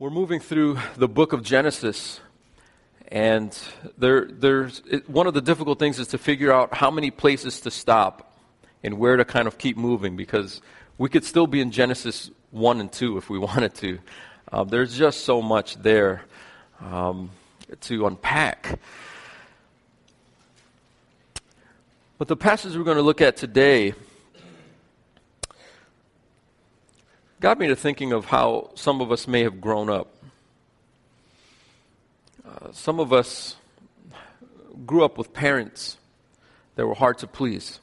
We're moving through the book of Genesis, and there, there's it, one of the difficult things is to figure out how many places to stop and where to kind of keep moving because we could still be in Genesis 1 and 2 if we wanted to. Um, there's just so much there um, to unpack. But the passage we're going to look at today got me to thinking of how some of us may have grown up. Uh, some of us grew up with parents that were hard to please.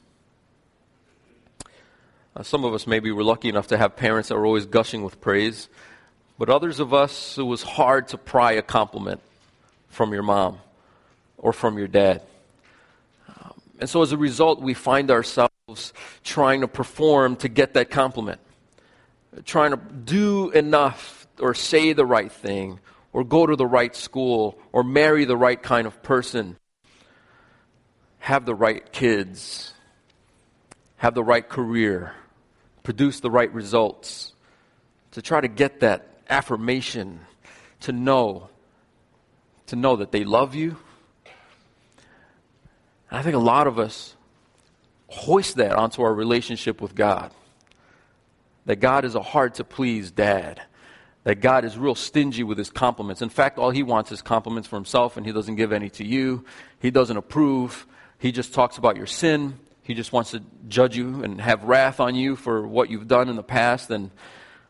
Uh, some of us maybe were lucky enough to have parents that were always gushing with praise, but others of us, it was hard to pry a compliment from your mom or from your dad. Um, and so as a result, we find ourselves trying to perform to get that compliment trying to do enough or say the right thing or go to the right school or marry the right kind of person, have the right kids, have the right career, produce the right results, to try to get that affirmation, to know, to know that they love you. I think a lot of us hoist that onto our relationship with God that God is a hard to please dad, that God is real stingy with his compliments. In fact, all he wants is compliments for himself, and he doesn't give any to you. He doesn't approve. He just talks about your sin. He just wants to judge you and have wrath on you for what you've done in the past. And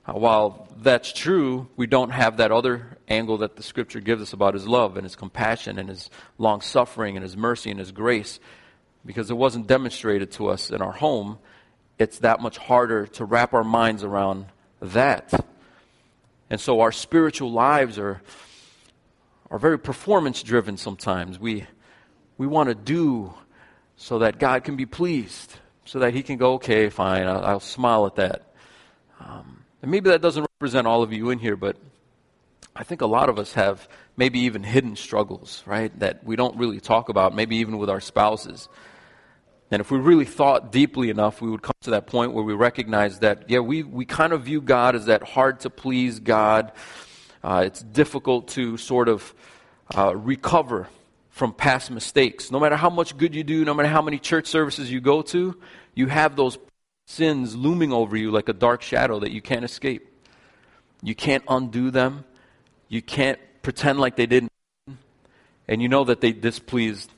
uh, while that's true, we don't have that other angle that the scripture gives us about his love and his compassion and his long suffering and his mercy and his grace because it wasn't demonstrated to us in our home it's that much harder to wrap our minds around that. And so our spiritual lives are, are very performance driven sometimes. We, we want to do so that God can be pleased, so that He can go, okay, fine, I'll, I'll smile at that. Um, and maybe that doesn't represent all of you in here, but I think a lot of us have maybe even hidden struggles, right, that we don't really talk about, maybe even with our spouses. And if we really thought deeply enough, we would come to that point where we recognize that, yeah, we, we kind of view God as that hard to please God. Uh, it's difficult to sort of uh, recover from past mistakes. No matter how much good you do, no matter how many church services you go to, you have those sins looming over you like a dark shadow that you can't escape. You can't undo them. You can't pretend like they didn't. And you know that they displeased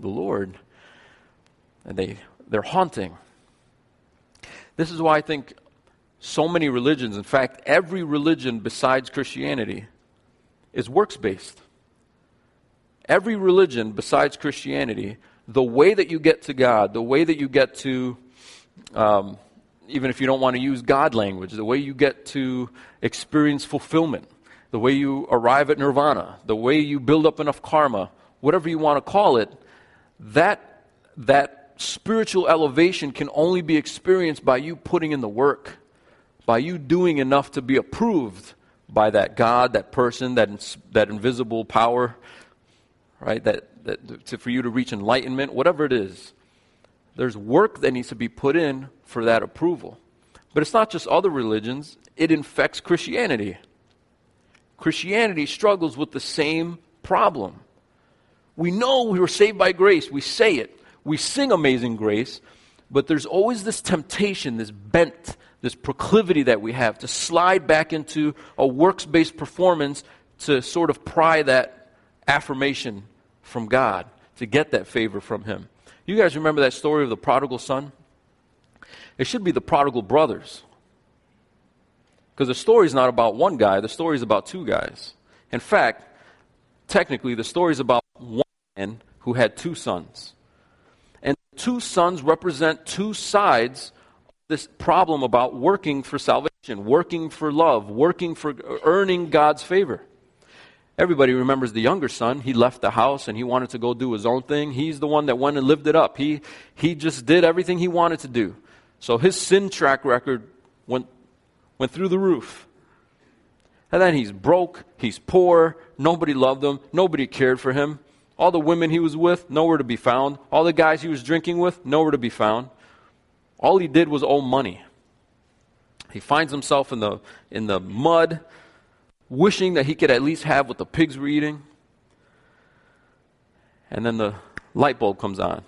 the Lord and they, they're haunting. This is why I think so many religions, in fact, every religion besides Christianity, is works based. Every religion besides Christianity, the way that you get to God, the way that you get to, um, even if you don't want to use God language, the way you get to experience fulfillment, the way you arrive at nirvana, the way you build up enough karma, whatever you want to call it, that, that spiritual elevation can only be experienced by you putting in the work, by you doing enough to be approved by that God, that person, that, that invisible power, right? That, that to, for you to reach enlightenment, whatever it is. There's work that needs to be put in for that approval. But it's not just other religions, it infects Christianity. Christianity struggles with the same problem. We know we were saved by grace, we say it we sing Amazing Grace, but there's always this temptation, this bent, this proclivity that we have to slide back into a works based performance to sort of pry that affirmation from God, to get that favor from Him. You guys remember that story of the prodigal son? It should be the prodigal brothers. Because the story is not about one guy, the story is about two guys. In fact, technically, the story is about one man who had two sons two sons represent two sides of this problem about working for salvation, working for love, working for earning God's favor. Everybody remembers the younger son. He left the house and he wanted to go do his own thing. He's the one that went and lived it up. He, he just did everything he wanted to do. So his sin track record went, went through the roof. And then he's broke, he's poor, nobody loved him, nobody cared for him. All the women he was with, nowhere to be found. All the guys he was drinking with, nowhere to be found. All he did was owe money. He finds himself in the, in the mud, wishing that he could at least have what the pigs were eating. And then the light bulb comes on.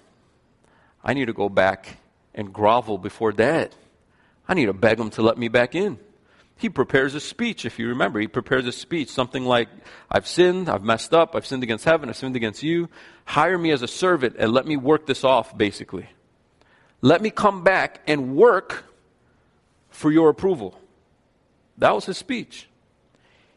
I need to go back and grovel before dad. I need to beg him to let me back in. He prepares a speech, if you remember. He prepares a speech, something like, I've sinned, I've messed up, I've sinned against heaven, I've sinned against you. Hire me as a servant and let me work this off, basically. Let me come back and work for your approval. That was his speech.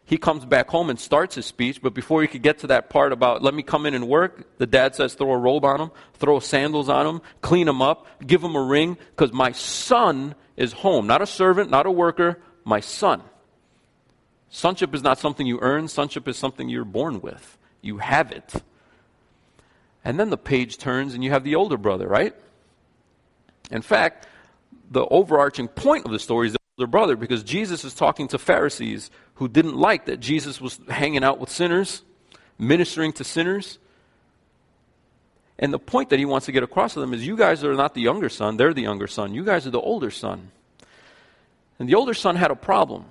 He comes back home and starts his speech, but before he could get to that part about, let me come in and work, the dad says, throw a robe on him, throw sandals on him, clean him up, give him a ring, because my son is home. Not a servant, not a worker, my son. Sonship is not something you earn, sonship is something you're born with. You have it. And then the page turns and you have the older brother, right? In fact, the overarching point of the story is the older brother because Jesus is talking to Pharisees who didn't like that Jesus was hanging out with sinners, ministering to sinners. And the point that he wants to get across to them is you guys are not the younger son, they're the younger son. You guys are the older son. And the older son had a problem.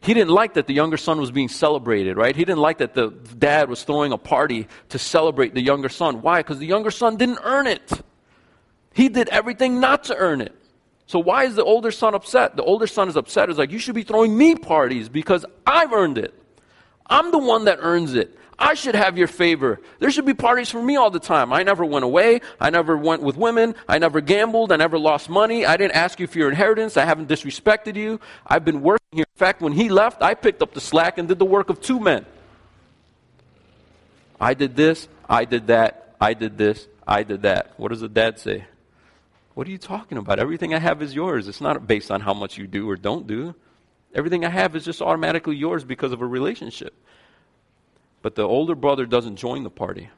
He didn't like that the younger son was being celebrated, right? He didn't like that the dad was throwing a party to celebrate the younger son. Why? Because the younger son didn't earn it. He did everything not to earn it. So why is the older son upset? The older son is upset. Is like, you should be throwing me parties because I've earned it. I'm the one that earns it. I should have your favor. There should be parties for me all the time. I never went away. I never went with women. I never gambled. I never lost money. I didn't ask you for your inheritance. I haven't disrespected you. I've been working here. In fact, when he left, I picked up the slack and did the work of two men. I did this. I did that. I did this. I did that. What does the dad say? What are you talking about? Everything I have is yours. It's not based on how much you do or don't do. Everything I have is just automatically yours because of a relationship. But the older brother doesn't join the party,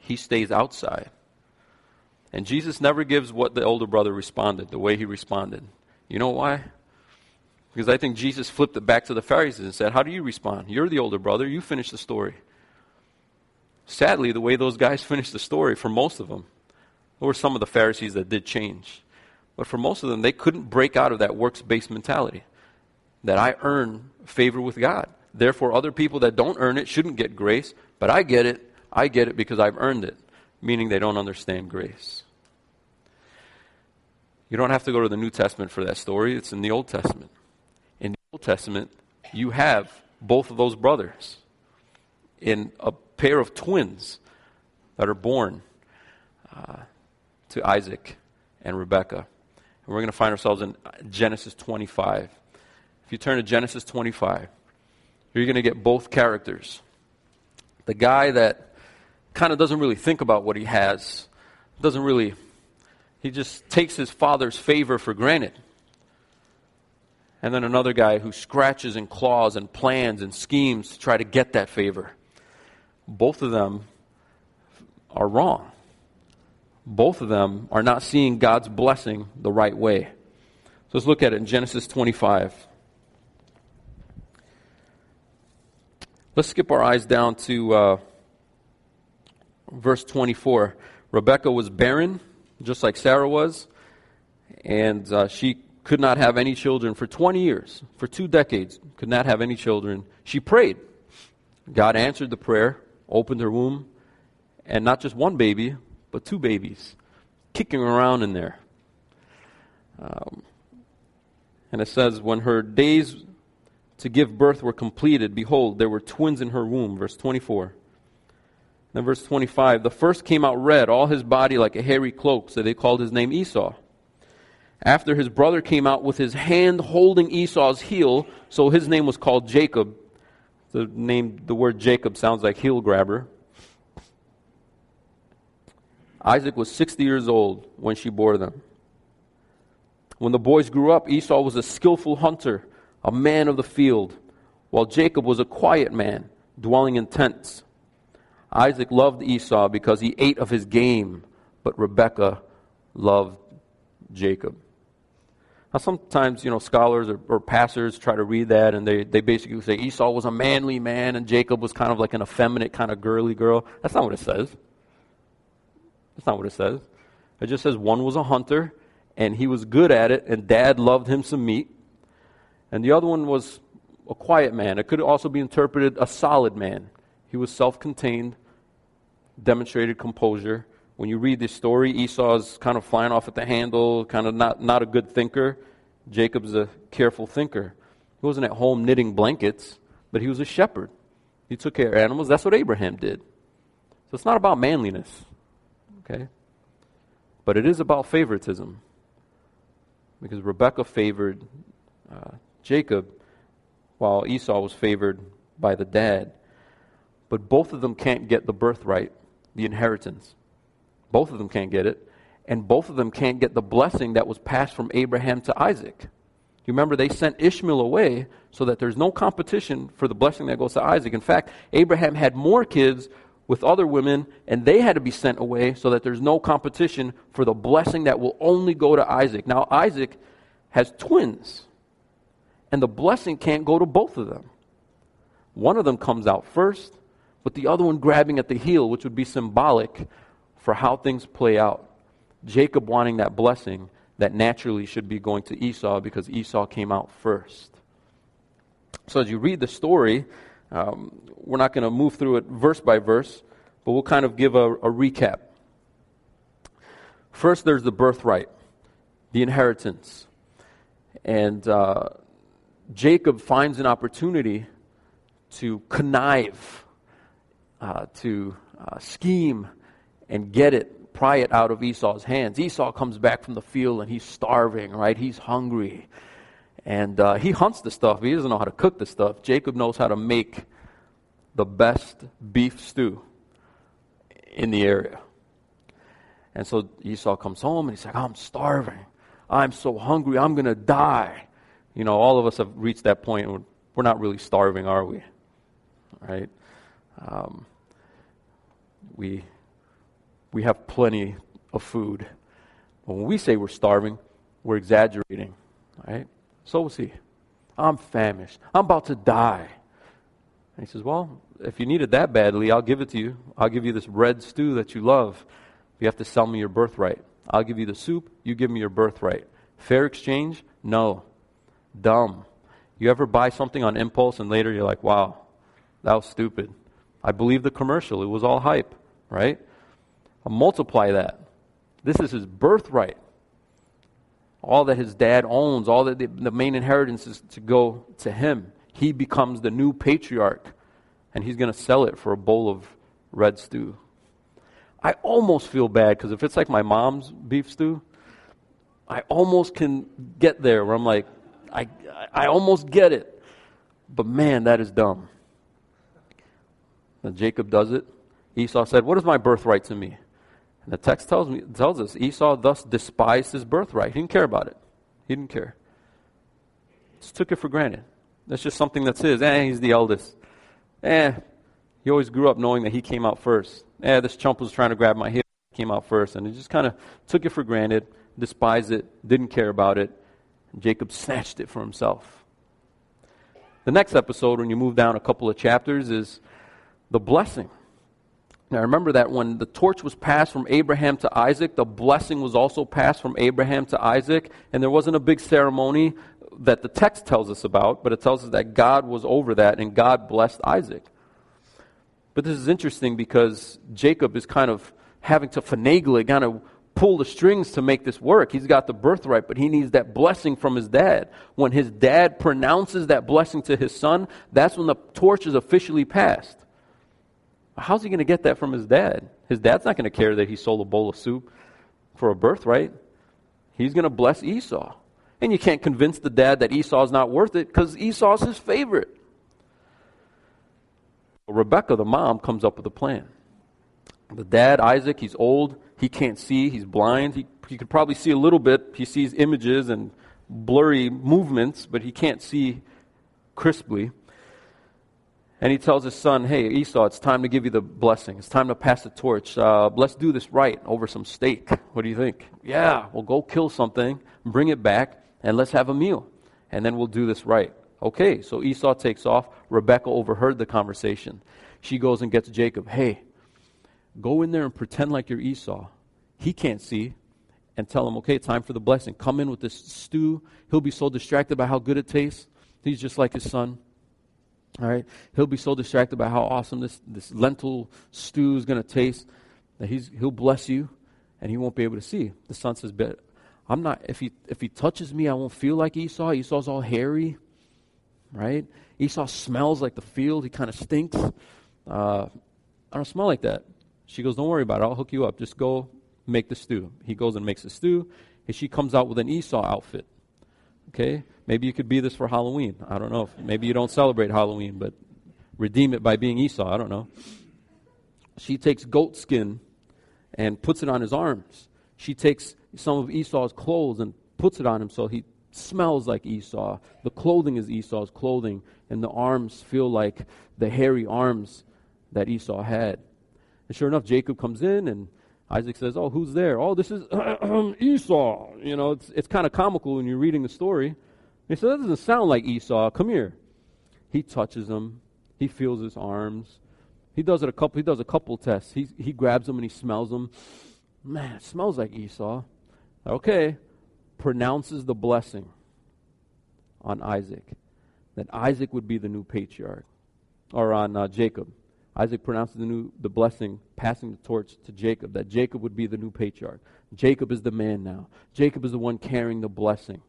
he stays outside. And Jesus never gives what the older brother responded, the way he responded. You know why? Because I think Jesus flipped it back to the Pharisees and said, How do you respond? You're the older brother. You finish the story. Sadly, the way those guys finished the story, for most of them, there were some of the Pharisees that did change. But for most of them, they couldn't break out of that works based mentality that I earn favor with God. Therefore, other people that don't earn it shouldn't get grace, but I get it. I get it because I've earned it, meaning they don't understand grace. You don't have to go to the New Testament for that story, it's in the Old Testament. In the Old Testament, you have both of those brothers in a pair of twins that are born. Uh, to Isaac and Rebekah. And we're going to find ourselves in Genesis 25. If you turn to Genesis 25, you're going to get both characters. The guy that kind of doesn't really think about what he has, doesn't really, he just takes his father's favor for granted. And then another guy who scratches and claws and plans and schemes to try to get that favor. Both of them are wrong both of them are not seeing God's blessing the right way. So let's look at it in Genesis 25. Let's skip our eyes down to uh, verse 24. Rebecca was barren, just like Sarah was, and uh, she could not have any children for 20 years, for two decades, could not have any children. She prayed. God answered the prayer, opened her womb, and not just one baby, but two babies kicking around in there. Um, and it says, when her days to give birth were completed, behold, there were twins in her womb. Verse 24. Then verse 25, the first came out red, all his body like a hairy cloak, so they called his name Esau. After his brother came out with his hand holding Esau's heel, so his name was called Jacob. The name, the word Jacob sounds like heel grabber. Isaac was 60 years old when she bore them. When the boys grew up, Esau was a skillful hunter, a man of the field, while Jacob was a quiet man, dwelling in tents. Isaac loved Esau because he ate of his game, but Rebekah loved Jacob. Now, sometimes, you know, scholars or, or, pastors try to read that and they, they basically say Esau was a manly man and Jacob was kind of like an effeminate, kind of girly girl. That's not what it says. That's not what it says. It just says one was a hunter and he was good at it, and dad loved him some meat. And the other one was a quiet man. It could also be interpreted a solid man. He was self contained, demonstrated composure. When you read this story, Esau's kind of flying off at the handle, kind of not, not a good thinker. Jacob's a careful thinker. He wasn't at home knitting blankets, but he was a shepherd. He took care of animals. That's what Abraham did. So it's not about manliness, okay? But it is about favoritism. Because Rebekah favored uh, Jacob while Esau was favored by the dad. But both of them can't get the birthright, the inheritance. Both of them can't get it. And both of them can't get the blessing that was passed from Abraham to Isaac. You remember they sent Ishmael away so that there's no competition for the blessing that goes to Isaac. In fact, Abraham had more kids with other women, and they had to be sent away so that there's no competition for the blessing that will only go to Isaac. Now, Isaac has twins, and the blessing can't go to both of them. One of them comes out first, but the other one grabbing at the heel, which would be symbolic for how things play out. Jacob wanting that blessing that naturally should be going to Esau because Esau came out first. So, as you read the story, um, we're not going to move through it verse by verse, but we'll kind of give a, a recap. First, there's the birthright, the inheritance. And uh, Jacob finds an opportunity to connive, uh, to uh, scheme, and get it, pry it out of Esau's hands. Esau comes back from the field and he's starving, right? He's hungry. And uh, he hunts the stuff. He doesn't know how to cook the stuff. Jacob knows how to make the best beef stew in the area. And so Esau comes home and he's like, I'm starving. I'm so hungry. I'm going to die. You know, all of us have reached that point. Where we're not really starving, are we? Right? Um, we, we have plenty of food. But when we say we're starving, we're exaggerating. Right? So was he. I'm famished. I'm about to die. And he says, Well, if you need it that badly, I'll give it to you. I'll give you this red stew that you love. You have to sell me your birthright. I'll give you the soup, you give me your birthright. Fair exchange? No. Dumb. You ever buy something on impulse and later you're like, wow, that was stupid. I believe the commercial. It was all hype, right? I'll multiply that. This is his birthright. All that his dad owns, all that the, the main inheritance is to go to him he becomes the new patriarch and he's going to sell it for a bowl of red stew. I almost feel bad because if it's like my mom's beef stew, I almost can get there where I'm like, I, I almost get it. But man, that is dumb. And Jacob does it. Esau said, What is my birthright to me? And the text tells, me, tells us Esau thus despised his birthright. He didn't care about it. He didn't care. Just took it for granted. That's just something that's his. Eh, he's the eldest. Eh, he always grew up knowing that he came out first. Eh, this chump was trying to grab my hip, came out first. And he just kind of took it for granted, despised it, didn't care about it. Jacob snatched it for himself. The next episode, when you move down a couple of chapters, is the blessing. Now remember that when the torch was passed from Abraham to Isaac, the blessing was also passed from Abraham to Isaac, and there wasn't a big ceremony that the text tells us about, but it tells us that God was over that and God blessed Isaac. But this is interesting because Jacob is kind of having to finagle it, kind of pull the strings to make this work. He's got the birthright, but he needs that blessing from his dad. When his dad pronounces that blessing to his son, that's when the torch is officially passed. How's he going to get that from his dad? His dad's not going to care that he sold a bowl of soup for a birthright. He's going to bless Esau. And you can't convince the dad that Esau's not worth it because Esau's his favorite. Rebecca, the mom, comes up with a plan. The dad, Isaac, he's old. He can't see. He's blind. He, he could probably see a little bit. He sees images and blurry movements, but he can't see crisply. And he tells his son, Hey, Esau, it's time to give you the blessing. It's time to pass the torch. Uh, let's do this right over some steak. What do you think? Yeah, we'll go kill something, bring it back, and let's have a meal, and then we'll do this right. Okay, so Esau takes off. Rebecca overheard the conversation. She goes and gets Jacob. Hey, go in there and pretend like you're Esau. He can't see. And tell him, okay, time for the blessing. Come in with this stew. He'll be so distracted by how good it tastes. He's just like his son. All right? He'll be so distracted by how awesome this, this lentil stew is going to taste that he's, he'll bless you and he won't be able to see. The son says, but I'm not, if he, if he touches me, I won't feel like Esau. Esau's all hairy, right? Esau smells like the field. He kind of stinks. Uh, I don't smell like that. She goes, don't worry about it. I'll hook you up. Just go make the stew. He goes and makes the stew. And she comes out with an Esau outfit. Okay? Maybe you could be this for Halloween. I don't know. Maybe you don't celebrate Halloween, but redeem it by being Esau. I don't know. She takes goat skin and puts it on his arms. She takes some of Esau's clothes and puts it on him so he smells like Esau. The clothing is Esau's clothing, and the arms feel like the hairy arms that Esau had. And sure enough, Jacob comes in, and Isaac says, Oh, who's there? Oh, this is Esau. You know, it's, it's kind of comical when you're reading the story. He said, That doesn't sound like Esau. Come here. He touches him, he feels his arms. He does it a couple. He does a couple tests. He he grabs them and he smells them. Man, it smells like Esau. Okay, pronounces the blessing on Isaac, that Isaac would be the new patriarch, or on uh, Jacob. Isaac pronounces the new the blessing, passing the torch to Jacob, that Jacob would be the new patriarch. Jacob is the man now. Jacob is the one carrying the blessing.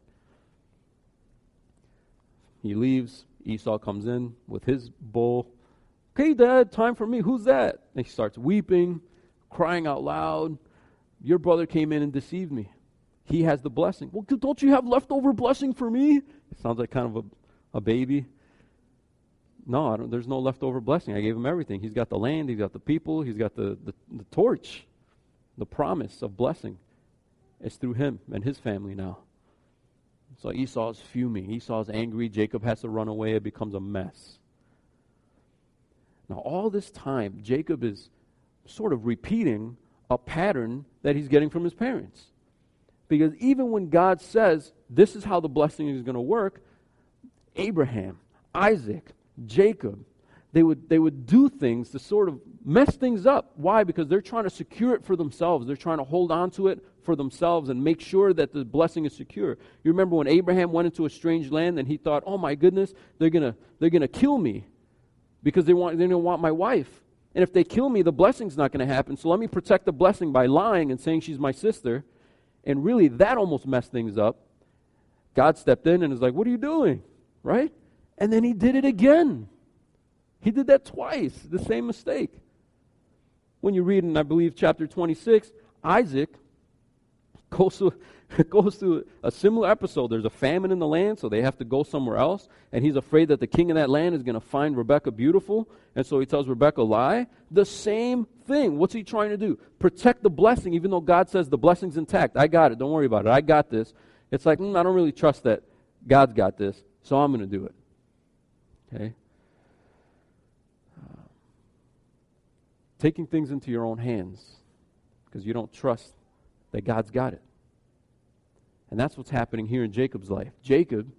He leaves. Esau comes in with his bull. Okay, Dad, time for me. Who's that? And he starts weeping, crying out loud. Your brother came in and deceived me. He has the blessing. Well, don't you have leftover blessing for me? Sounds like kind of a, a baby. No, there's no leftover blessing. I gave him everything. He's got the land, he's got the people, he's got the, the, the torch, the promise of blessing. It's through him and his family now. So Esau's fuming. Esau's angry. Jacob has to run away. It becomes a mess. Now, all this time, Jacob is sort of repeating a pattern that he's getting from his parents. Because even when God says, this is how the blessing is going to work, Abraham, Isaac, Jacob, they would, they would do things to sort of mess things up. Why? Because they're trying to secure it for themselves. They're trying to hold on to it for themselves and make sure that the blessing is secure. You remember when Abraham went into a strange land and he thought, oh my goodness, they're going to they're gonna kill me because they, want, they don't want my wife. And if they kill me, the blessing's not going to happen. So let me protect the blessing by lying and saying she's my sister. And really, that almost messed things up. God stepped in and was like, What are you doing? Right? And then he did it again. He did that twice, the same mistake. When you read in, I believe, chapter 26, Isaac goes to, goes through a similar episode. There's a famine in the land, so they have to go somewhere else. And he's afraid that the king of that land is going to find Rebecca beautiful. And so he tells Rebecca, lie. The same thing. What's he trying to do? Protect the blessing, even though God says the blessing's intact. I got it. Don't worry about it. I got this. It's like, mm, I don't really trust that God's got this, so I'm going to do it. Okay? Uh, taking things into your own hands because you don't trust that God's got it. And that's what's happening here in Jacob's life. Jacob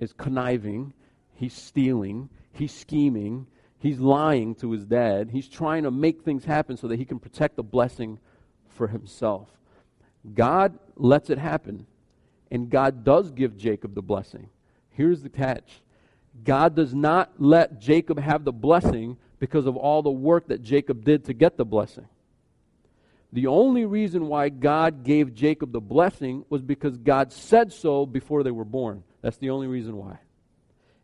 is conniving, he's stealing, he's scheming, he's lying to his dad, he's trying to make things happen so that he can protect the blessing for himself. God lets it happen, and God does give Jacob the blessing. Here's the catch God does not let Jacob have the blessing because of all the work that Jacob did to get the blessing. The only reason why God gave Jacob the blessing was because God said so before they were born. That's the only reason why.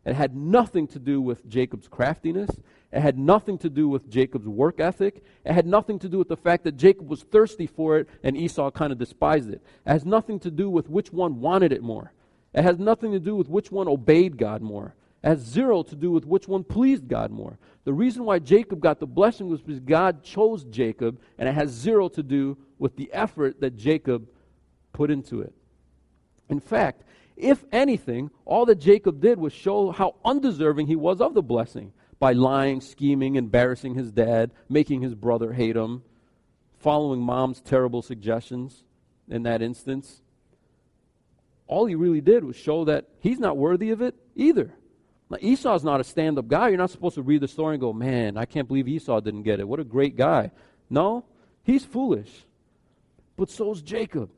It had nothing to do with Jacob's craftiness. It had nothing to do with Jacob's work ethic. It had nothing to do with the fact that Jacob was thirsty for it and Esau kind of despised it. It has nothing to do with which one wanted it more. It has nothing to do with which one obeyed God more. Has zero to do with which one pleased God more. The reason why Jacob got the blessing was because God chose Jacob, and it has zero to do with the effort that Jacob put into it. In fact, if anything, all that Jacob did was show how undeserving he was of the blessing by lying, scheming, embarrassing his dad, making his brother hate him, following mom's terrible suggestions in that instance. All he really did was show that he's not worthy of it either. Now, Esau's not a stand up guy. You're not supposed to read the story and go, man, I can't believe Esau didn't get it. What a great guy. No, he's foolish. But so's Jacob.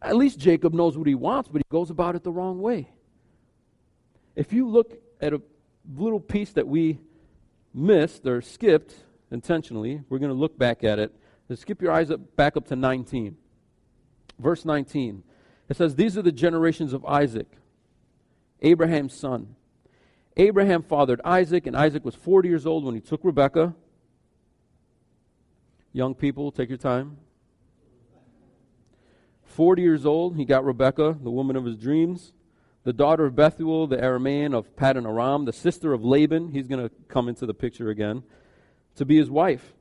At least Jacob knows what he wants, but he goes about it the wrong way. If you look at a, little piece that we missed or skipped intentionally. We're going to look back at it. Let's skip your eyes up, back up to 19. Verse 19. It says, These are the generations of Isaac, Abraham's son. Abraham fathered Isaac, and Isaac was 40 years old when he took Rebekah. Young people, take your time. 40 years old, he got Rebekah, the woman of his dreams, the daughter of Bethuel, the Aramean of Paddan Aram, the sister of Laban. He's going to come into the picture again to be his wife.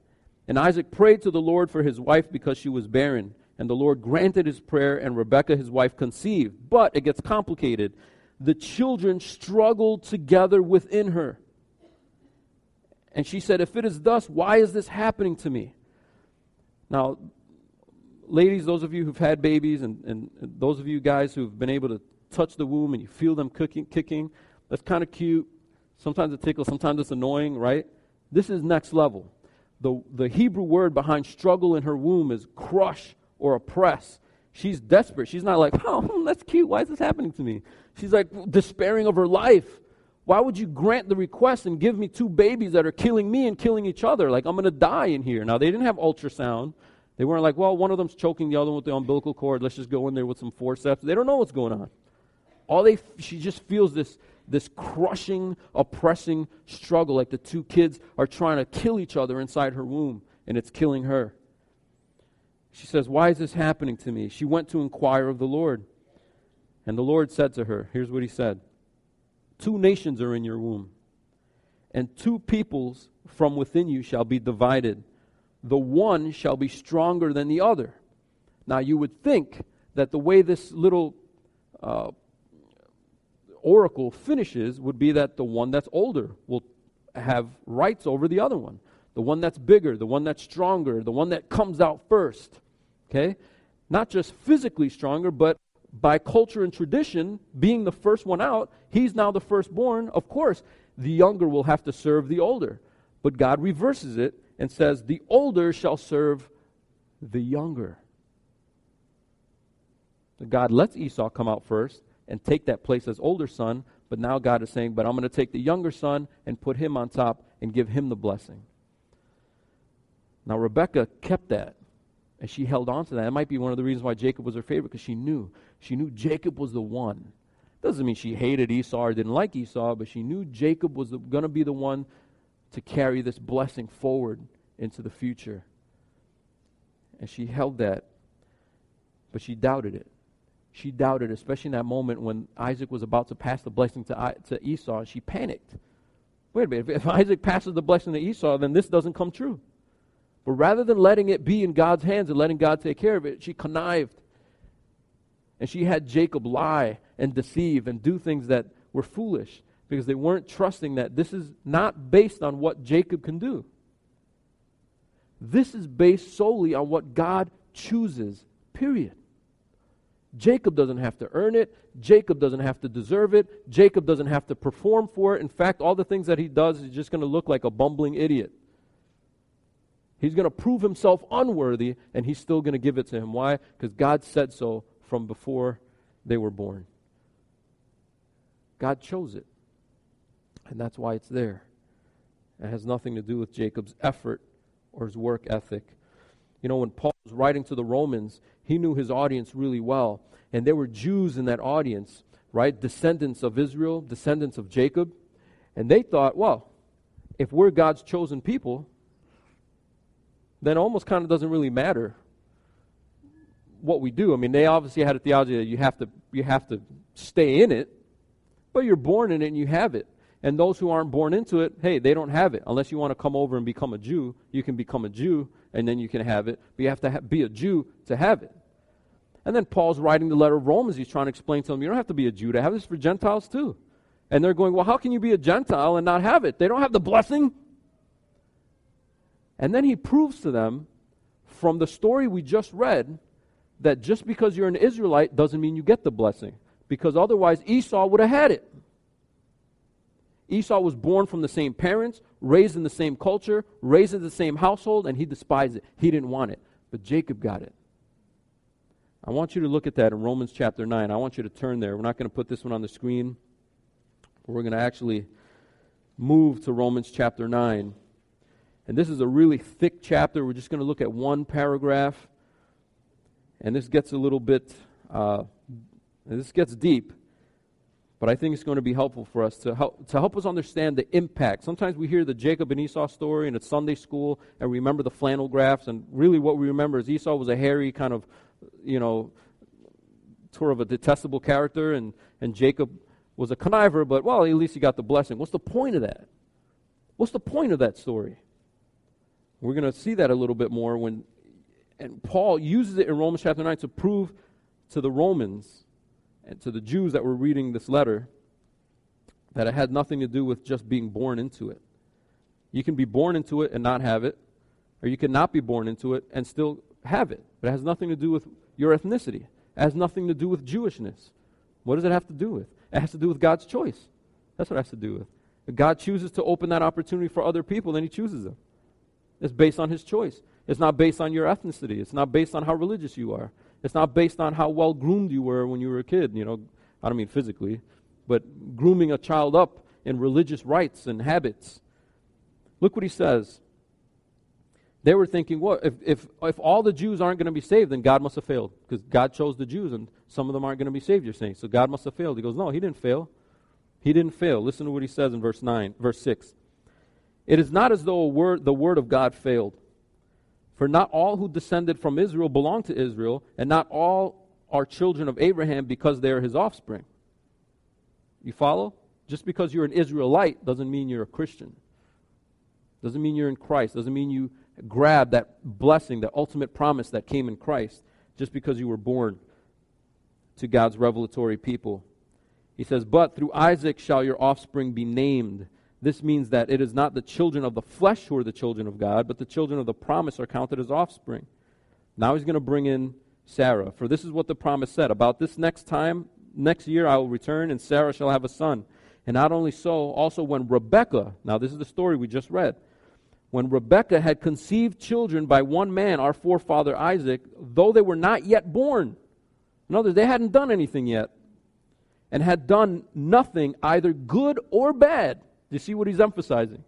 And Isaac prayed to the Lord for his wife because she was barren. And the Lord granted his prayer, and Rebekah, his wife, conceived. But it gets complicated. The children struggled together within her. And she said, If it is thus, why is this happening to me? Now, ladies, those of you who've had babies, and, and, those of you guys who've been able to touch the womb and you feel them cooking, kicking, that's kind of cute. Sometimes it tickles, sometimes it's annoying, right? This is next level. The, the Hebrew word behind struggle in her womb is crush or oppress. She's desperate. She's not like, oh, hmm, that's cute. Why is this happening to me? She's like despairing of her life. Why would you grant the request and give me two babies that are killing me and killing each other? Like, I'm going to die in here. Now, they didn't have ultrasound. They weren't like, well, one of them's choking the other one with the umbilical cord. Let's just go in there with some forceps. They don't know what's going on. All they, she just feels this this crushing, oppressing struggle, like the two kids are trying to kill each other inside her womb, and it's killing her. She says, Why is this happening to me? She went to inquire of the Lord. And the Lord said to her, Here's what he said Two nations are in your womb, and two peoples from within you shall be divided. The one shall be stronger than the other. Now, you would think that the way this little uh, oracle finishes would be that the one that's older will have rights over the other one. The one that's bigger, the one that's stronger, the one that comes out first. Okay? Not just physically stronger, but by culture and tradition, being the first one out, he's now the firstborn. Of course, the younger will have to serve the older. But God reverses it and says, The older shall serve the younger. God lets Esau come out first, and take that place as older son. But now God is saying, but I'm going to take the younger son and put him on top and give him the blessing. Now, Rebecca kept that, and she held on to that. That might be one of the reasons why Jacob was her favorite, because she knew. She knew Jacob was the one. Doesn't mean she hated Esau or didn't like Esau, but she knew Jacob was going to be the one to carry this blessing forward into the future. And she held that, but she doubted it she doubted, especially in that moment when Isaac was about to pass the blessing to, to Esau. She panicked. Wait a minute, if, if Isaac passes the blessing to Esau, then this doesn't come true. But rather than letting it be in God's hands and letting God take care of it, she connived. And she had Jacob lie and deceive and do things that were foolish because they weren't trusting that this is not based on what Jacob can do. This is based solely on what God chooses, period. Jacob doesn't have to earn it. Jacob doesn't have to deserve it. Jacob doesn't have to perform for it. In fact, all the things that he does is just going to look like a bumbling idiot. He's going to prove himself unworthy, and he's still going to give it to him. Why? Because God said so from before they were born. God chose it, and that's why it's there. It has nothing to do with Jacob's effort or his work ethic. You know, when Paul was writing to the Romans, he knew his audience really well. And there were Jews in that audience, right? Descendants of Israel, descendants of Jacob. And they thought, well, if we're God's chosen people, then almost kind of doesn't really matter what we do. I mean, they obviously had a theology that you have to you have to stay in it, but you're born in it and you have it. And those who aren't born into it, hey, they don't have it. Unless you want to come over and become a Jew, you can become a Jew and then you can have it. But you have to ha- be a Jew to have it. And then Paul's writing the letter of Romans. He's trying to explain to them, you don't have to be a Jew to have this for Gentiles too. And they're going, well, how can you be a Gentile and not have it? They don't have the blessing. And then he proves to them from the story we just read that just because you're an Israelite doesn't mean you get the blessing. Because otherwise, Esau would have had it. Esau was born from the same parents, raised in the same culture, raised in the same household, and he despised it. He didn't want it. But Jacob got it. I want you to look at that in Romans chapter 9. I want you to turn there. We're not going to put this one on the screen. We're going to actually move to Romans chapter 9. And this is a really thick chapter. We're just going to look at one paragraph. And this gets a little bit, uh, this gets deep. But I think it's going to be helpful for us to help, to help us understand the impact. Sometimes we hear the Jacob and Esau story and it's Sunday school and we remember the flannel graphs. And really what we remember is Esau was a hairy kind of, you know, sort of a detestable character. And, and Jacob was a conniver, but well, at least he got the blessing. What's the point of that? What's the point of that story? We're going to see that a little bit more when, and Paul uses it in Romans chapter 9 to prove to the Romans and to the Jews that were reading this letter that it had nothing to do with just being born into it. You can be born into it and not have it, or you can not be born into it and still have it. But it has nothing to do with your ethnicity. It has nothing to do with Jewishness. What does it have to do with? It has to do with God's choice. That's what it has to do with. If God chooses to open that opportunity for other people, then He chooses them. It's based on His choice. It's not based on your ethnicity. It's not based on how religious you are. It's not based on how well groomed you were when you were a kid. You know, I don't mean physically, but grooming a child up in religious rites and habits. Look what he says. They were thinking, what if, if, if all the Jews aren't going to be saved, then God must have failed. Because God chose the Jews and some of them aren't going to be saved, you're saying. So God must have failed. He goes, No, he didn't fail. He didn't fail. Listen to what he says in verse 9, verse 6. It is not as though word, the word of God failed. For not all who descended from Israel belong to Israel, and not all are children of Abraham because they are his offspring. You follow? Just because you're an Israelite doesn't mean you're a Christian. Doesn't mean you're in Christ. Doesn't mean you grab that blessing, that ultimate promise that came in Christ, just because you were born to God's revelatory people. He says, But through Isaac shall your offspring be named. This means that it is not the children of the flesh who are the children of God, but the children of the promise are counted as offspring. Now he's going to bring in Sarah. For this is what the promise said About this next time, next year I will return, and Sarah shall have a son. And not only so, also when Rebekah, now this is the story we just read, when Rebekah had conceived children by one man, our forefather Isaac, though they were not yet born, in other words, they hadn't done anything yet, and had done nothing, either good or bad you see what he's emphasizing?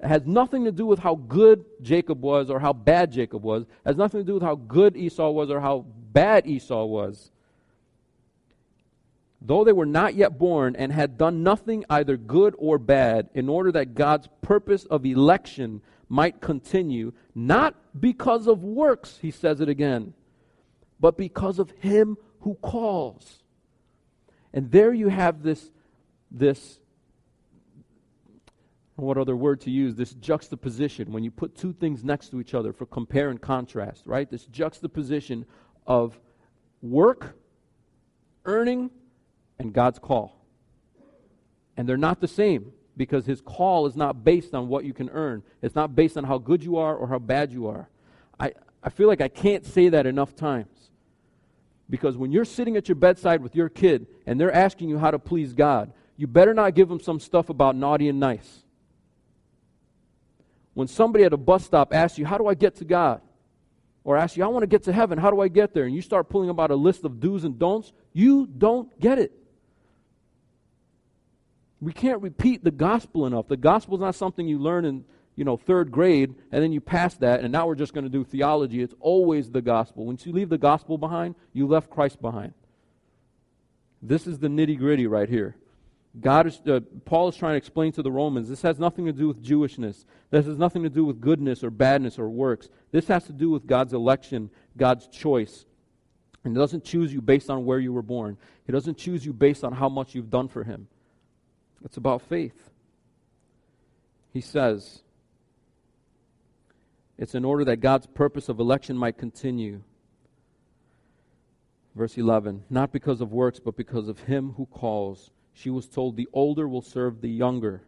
It has nothing to do with how good Jacob was or how bad Jacob was. It has nothing to do with how good Esau was or how bad Esau was. Though they were not yet born and had done nothing either good or bad, in order that God's purpose of election might continue, not because of works, he says it again, but because of him who calls. And there you have this, this what other word to use, this juxtaposition, when you put two things next to each other for compare and contrast, right? This juxtaposition of work, earning, and God's call. And they're not the same because his call is not based on what you can earn. It's not based on how good you are or how bad you are. I, I feel like I can't say that enough times. Because when you're sitting at your bedside with your kid and they're asking you how to please God, you better not give them some stuff about naughty and nice when somebody at a bus stop asks you, How do I get to God? Or asks you, I want to get to heaven, how do I get there? And you start pulling about a list of do's and don'ts, you don't get it. We can't repeat the gospel enough. The gospel is not something you learn in you know, third grade, and then you pass that, and now we're just going to do theology. It's always the gospel. Once you leave the gospel behind, you left Christ behind. This is the nitty gritty right here. God is, uh, Paul is trying to explain to the Romans this has nothing to do with Jewishness. This has nothing to do with goodness or badness or works. This has to do with God's election, God's choice. And He doesn't choose you based on where you were born, He doesn't choose you based on how much you've done for Him. It's about faith. He says, it's in order that God's purpose of election might continue. Verse 11, not because of works, but because of Him who calls she was told, The older will serve the younger.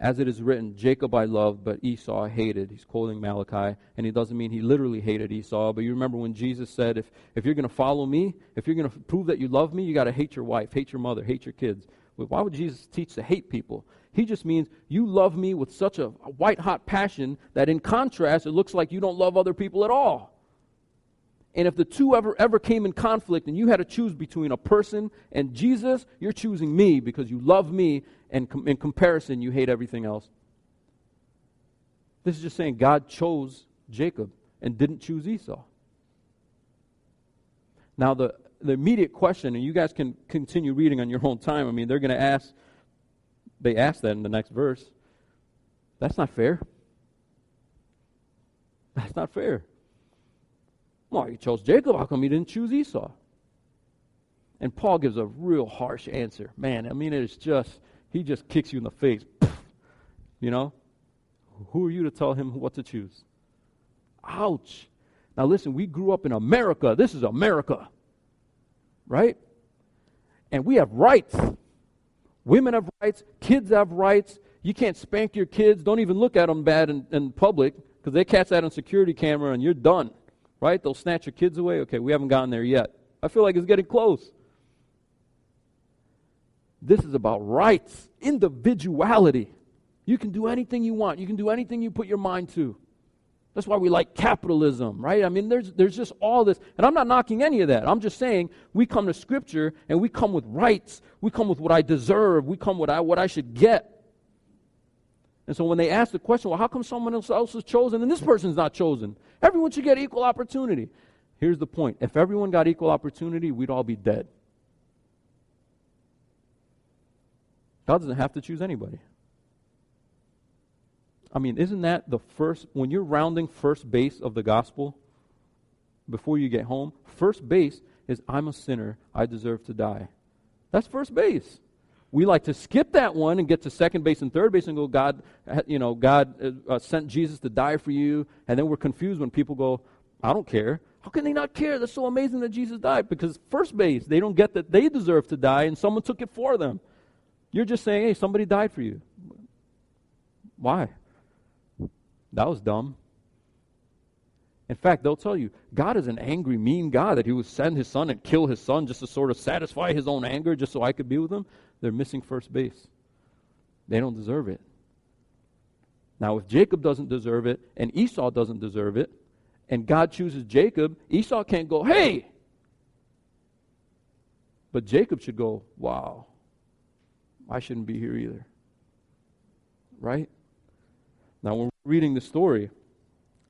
As it is written, Jacob I loved, but Esau I hated. He's quoting Malachi, and he doesn't mean he literally hated Esau, but you remember when Jesus said, If, if you're going to follow me, if you're going to prove that you love me, you got to hate your wife, hate your mother, hate your kids. Why would Jesus teach to hate people? He just means you love me with such a white hot passion that in contrast, it looks like you don't love other people at all. And if the two ever ever came in conflict and you had to choose between a person and Jesus, you're choosing me because you love me and com- in comparison you hate everything else. This is just saying God chose Jacob and didn't choose Esau. Now the the immediate question and you guys can continue reading on your own time. I mean, they're going to ask they ask that in the next verse. That's not fair. That's not fair. Well, you chose Jacob. How come you didn't choose Esau? And Paul gives a real harsh answer. Man, I mean, it's just, he just kicks you in the face. You know? Who are you to tell him what to choose? Ouch. Now, listen, we grew up in America. This is America. Right? And we have rights. Women have rights. Kids have rights. You can't spank your kids. Don't even look at them bad in, in public because they catch that on security camera and you're done right? They'll snatch your kids away. Okay, we haven't gotten there yet. I feel like it's getting close. This is about rights, individuality. You can do anything you want, you can do anything you put your mind to. That's why we like capitalism, right? I mean, there's, there's just all this. And I'm not knocking any of that. I'm just saying we come to Scripture and we come with rights. We come with what I deserve. We come with what I should get. And so when they ask the question, well, how come someone else, is chosen and this person's not chosen? Everyone should get equal opportunity. Here's the point if everyone got equal opportunity, we'd all be dead. God doesn't have to choose anybody. I mean, isn't that the first, when you're rounding first base of the gospel before you get home, first base is I'm a sinner, I deserve to die. That's first base we like to skip that one and get to second base and third base and go, God, you know, God uh, uh, sent Jesus to die for you. And then we're confused when people go, I don't care. How can they not care? That's so amazing that Jesus died. Because first base, they don't get that they deserve to die and someone took it for them. You're just saying, hey, somebody died for you. Why? That was dumb. In fact, they'll tell you God is an angry, mean God that He would send His Son and kill His Son just to sort of satisfy His own anger, just so I could be with Him. They're missing first base. They don't deserve it. Now, if Jacob doesn't deserve it and Esau doesn't deserve it, and God chooses Jacob, Esau can't go, hey! But Jacob should go, wow, I shouldn't be here either. Right? Now, when we're reading the story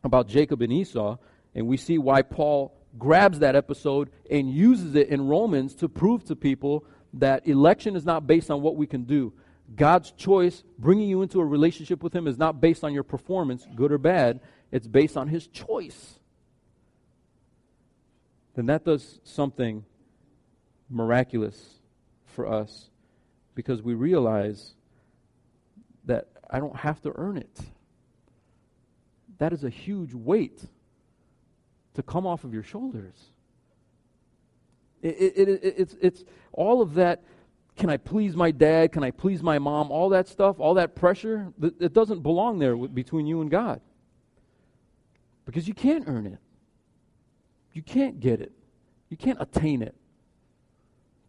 about Jacob and Esau, and we see why Paul grabs that episode and uses it in Romans to prove to people that election is not based on what we can do. God's choice, bringing you into a relationship with Him, is not based on your performance, good or bad. It's based on His choice. Then that does something miraculous for us because we realize that I don't have to earn it. That is a huge weight to come off of your shoulders. It, it, it, it's, it's all of that. Can I please my dad? Can I please my mom? All that stuff, all that pressure, it doesn't belong there between you and God. Because you can't earn it. You can't get it. You can't attain it.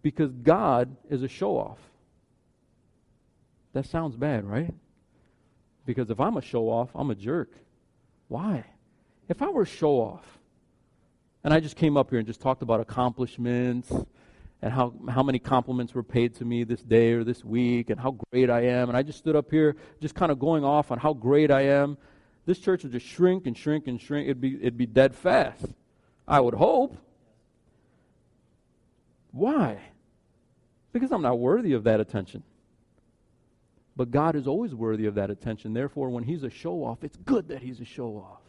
Because God is a show off. That sounds bad, right? Because if I'm a show off, I'm a jerk. Why? If I were a show off, and I just came up here and just talked about accomplishments and how, how many compliments were paid to me this day or this week and how great I am. And I just stood up here just kind of going off on how great I am. This church would just shrink and shrink and shrink. It'd be, it'd be dead fast. I would hope. Why? Because I'm not worthy of that attention. But God is always worthy of that attention. Therefore, when He's a show off, it's good that He's a show off.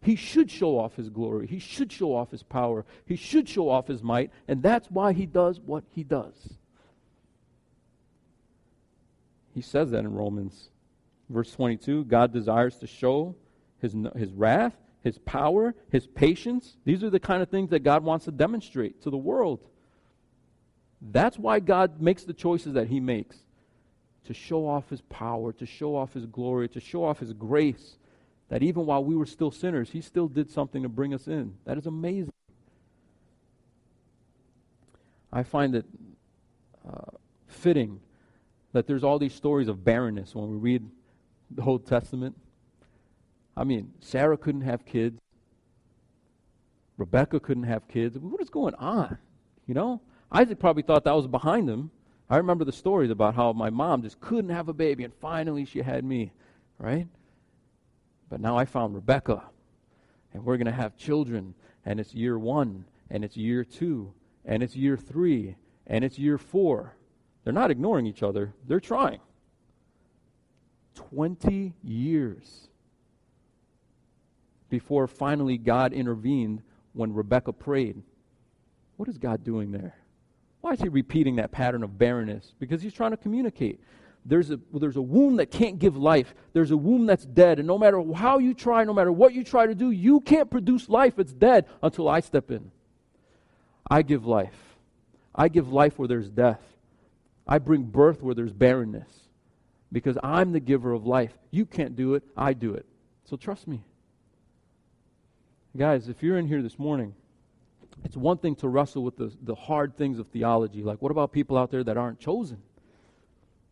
He should show off his glory. He should show off his power. He should show off his might. And that's why he does what he does. He says that in Romans. Verse 22 God desires to show his, his wrath, his power, his patience. These are the kind of things that God wants to demonstrate to the world. That's why God makes the choices that he makes to show off his power, to show off his glory, to show off his grace that even while we were still sinners, He still did something to bring us in. That is amazing. I find it uh, fitting that there's all these stories of barrenness when we read the Old Testament. I mean, Sarah couldn't have kids. Rebecca couldn't have kids. What is going on? You know? Isaac probably thought that was behind him. I remember the stories about how my mom just couldn't have a baby, and finally she had me, right? But now I found Rebecca, and we're going to have children, and it's year one, and it's year two, and it's year three, and it's year four. They're not ignoring each other, they're trying. 20 years before finally God intervened when Rebecca prayed. What is God doing there? Why is he repeating that pattern of barrenness? Because he's trying to communicate. There's a, there's a womb that can't give life. There's a womb that's dead. And no matter how you try, no matter what you try to do, you can't produce life. It's dead until I step in. I give life. I give life where there's death. I bring birth where there's barrenness. Because I'm the giver of life. You can't do it, I do it. So trust me. Guys, if you're in here this morning, it's one thing to wrestle with the, the hard things of theology. Like, what about people out there that aren't chosen?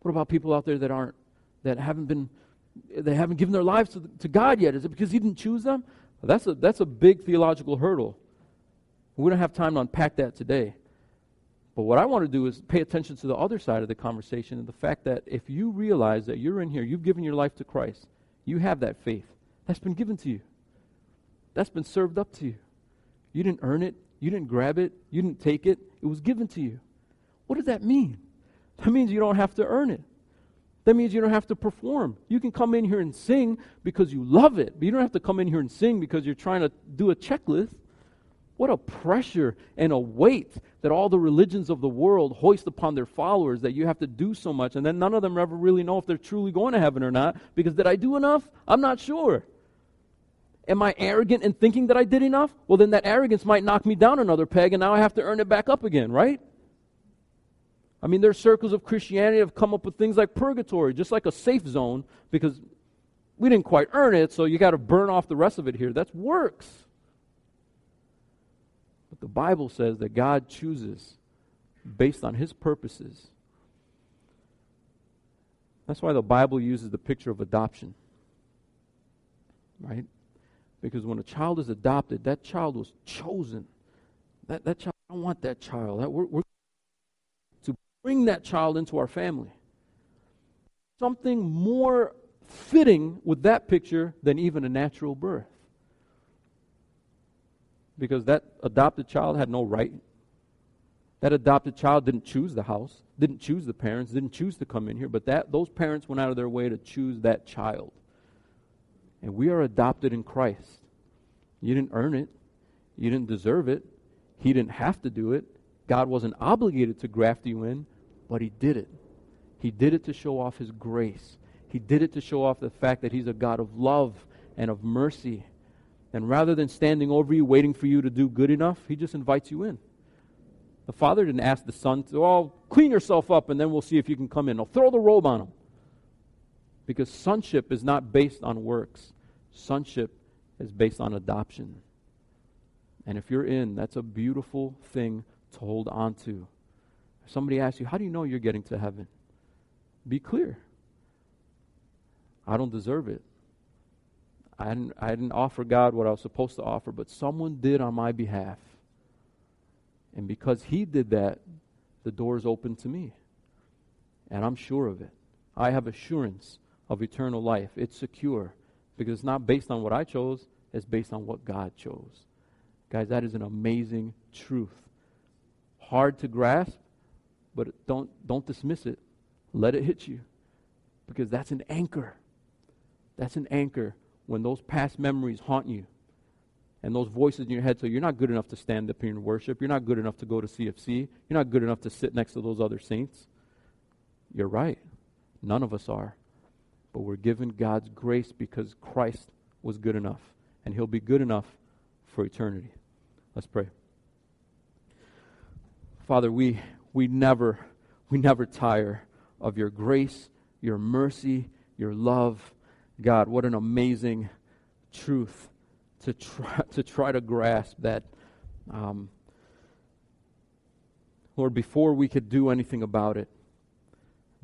What about people out there that aren't, that haven't been, they haven't given their lives to, to God yet? Is it because He didn't choose them? That's a, that's a big theological hurdle. We don't have time to unpack that today. But what I want to do is pay attention to the other side of the conversation and the fact that if you realize that you're in here, you've given your life to Christ, you have that faith. That's been given to you, that's been served up to you. You didn't earn it, you didn't grab it, you didn't take it, it was given to you. What does that mean? That means you don't have to earn it. That means you don't have to perform. You can come in here and sing because you love it, but you don't have to come in here and sing because you're trying to do a checklist. What a pressure and a weight that all the religions of the world hoist upon their followers that you have to do so much, and then none of them ever really know if they're truly going to heaven or not because did I do enough? I'm not sure. Am I arrogant in thinking that I did enough? Well, then that arrogance might knock me down another peg, and now I have to earn it back up again, right? I mean, there's circles of Christianity have come up with things like purgatory, just like a safe zone, because we didn't quite earn it, so you got to burn off the rest of it here. That's works. But the Bible says that God chooses based on his purposes. That's why the Bible uses the picture of adoption. Right? Because when a child is adopted, that child was chosen. That, that child, I want that child. That, we're, we're to bring that child into our family. Something more fitting with that picture than even a natural birth. Because that adopted child had no right. That adopted child didn't choose the house, didn't choose the parents, didn't choose to come in here, but that those parents went out of their way to choose that child. And we are adopted in Christ. You didn't earn it, you didn't deserve it, He didn't have to do it. God wasn't obligated to graft you in, but He did it. He did it to show off His grace. He did it to show off the fact that He's a God of love and of mercy. And rather than standing over you, waiting for you to do good enough, He just invites you in. The father didn't ask the son to, oh, clean yourself up and then we'll see if you can come in. No, throw the robe on him. Because sonship is not based on works, sonship is based on adoption. And if you're in, that's a beautiful thing to hold on to. If somebody asks you, How do you know you're getting to heaven? Be clear. I don't deserve it. I didn't, I didn't offer God what I was supposed to offer, but someone did on my behalf. And because He did that, the door is open to me. And I'm sure of it. I have assurance of eternal life. It's secure because it's not based on what I chose, it's based on what God chose. Guys, that is an amazing truth. Hard to grasp, but don't, don't dismiss it. Let it hit you because that's an anchor. That's an anchor when those past memories haunt you and those voices in your head. So you're not good enough to stand up here and worship. You're not good enough to go to CFC. You're not good enough to sit next to those other saints. You're right. None of us are but we're given God's grace because Christ was good enough, and He'll be good enough for eternity. Let's pray. Father, we, we never we never tire of your grace, your mercy, your love. God, what an amazing truth to try to try to grasp that um, Lord, before we could do anything about it,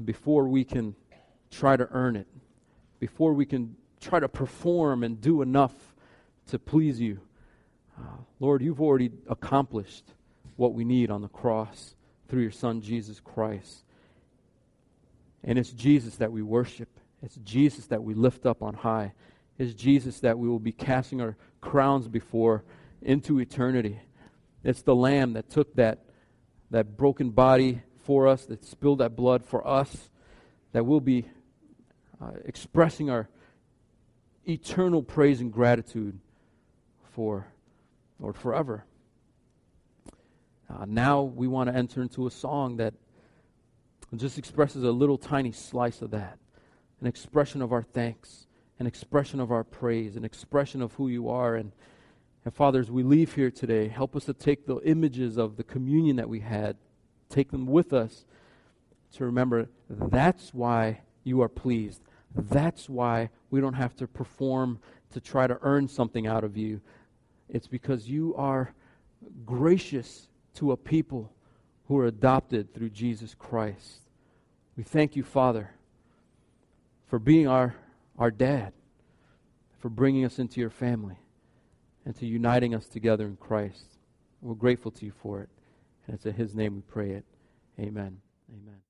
before we can try to earn it, before we can try to perform and do enough to please you. Uh, Lord, you've already accomplished what we need on the cross through your Son, Jesus Christ. And it's Jesus that we worship. It's Jesus that we lift up on high. It's Jesus that we will be casting our crowns before into eternity. It's the Lamb that took that, that broken body for us, that spilled that blood for us, that will be uh, expressing our eternal praise and gratitude for, Lord, forever. Uh, now we want to enter into a song that just expresses a little tiny slice of that an expression of our thanks, an expression of our praise, an expression of who you are. And, and Father, as we leave here today, help us to take the images of the communion that we had, take them with us to remember that's why you are pleased. That's why we don't have to perform to try to earn something out of you. It's because you are gracious to a people who are adopted through Jesus Christ. We thank you, Father, for being our, our dad, for bringing us into your family, and to uniting us together in Christ. We're grateful to you for it. And it's in His name we pray it. Amen. Amen.